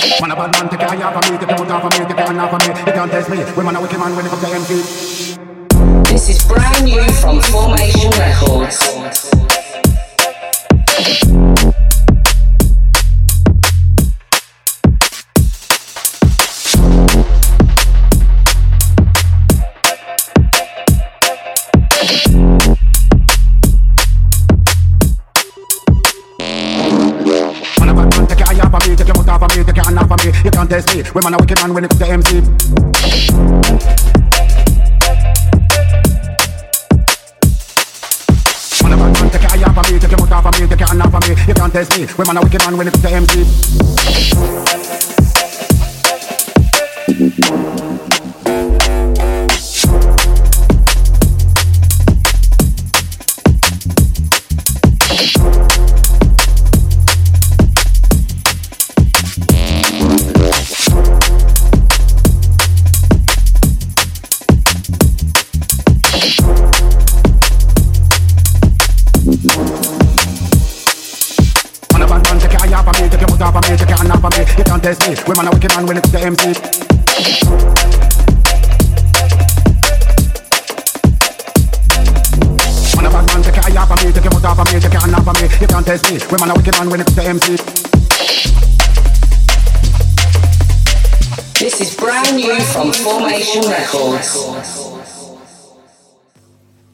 Man a bad man, take of me, take of me, take of me. You can't test me. Are wicked man when it comes to MC. This is brand new from Formation Records. Man me, your hand off of me. You can't test me. Women are wicked man when it comes to MC. Man a man, take me, your off of me, take your hand off of me. You can't test me. Women are wicked man when it comes to MC. Man man, take care of me, take your off of me, take your hand off of me. You can't test me. Women are wicked man when it to MC. Take care of me, take your off of me, take your hand off of me. You can't test me. Women are wicked man when it comes to MC. This is brand new from Formation Records.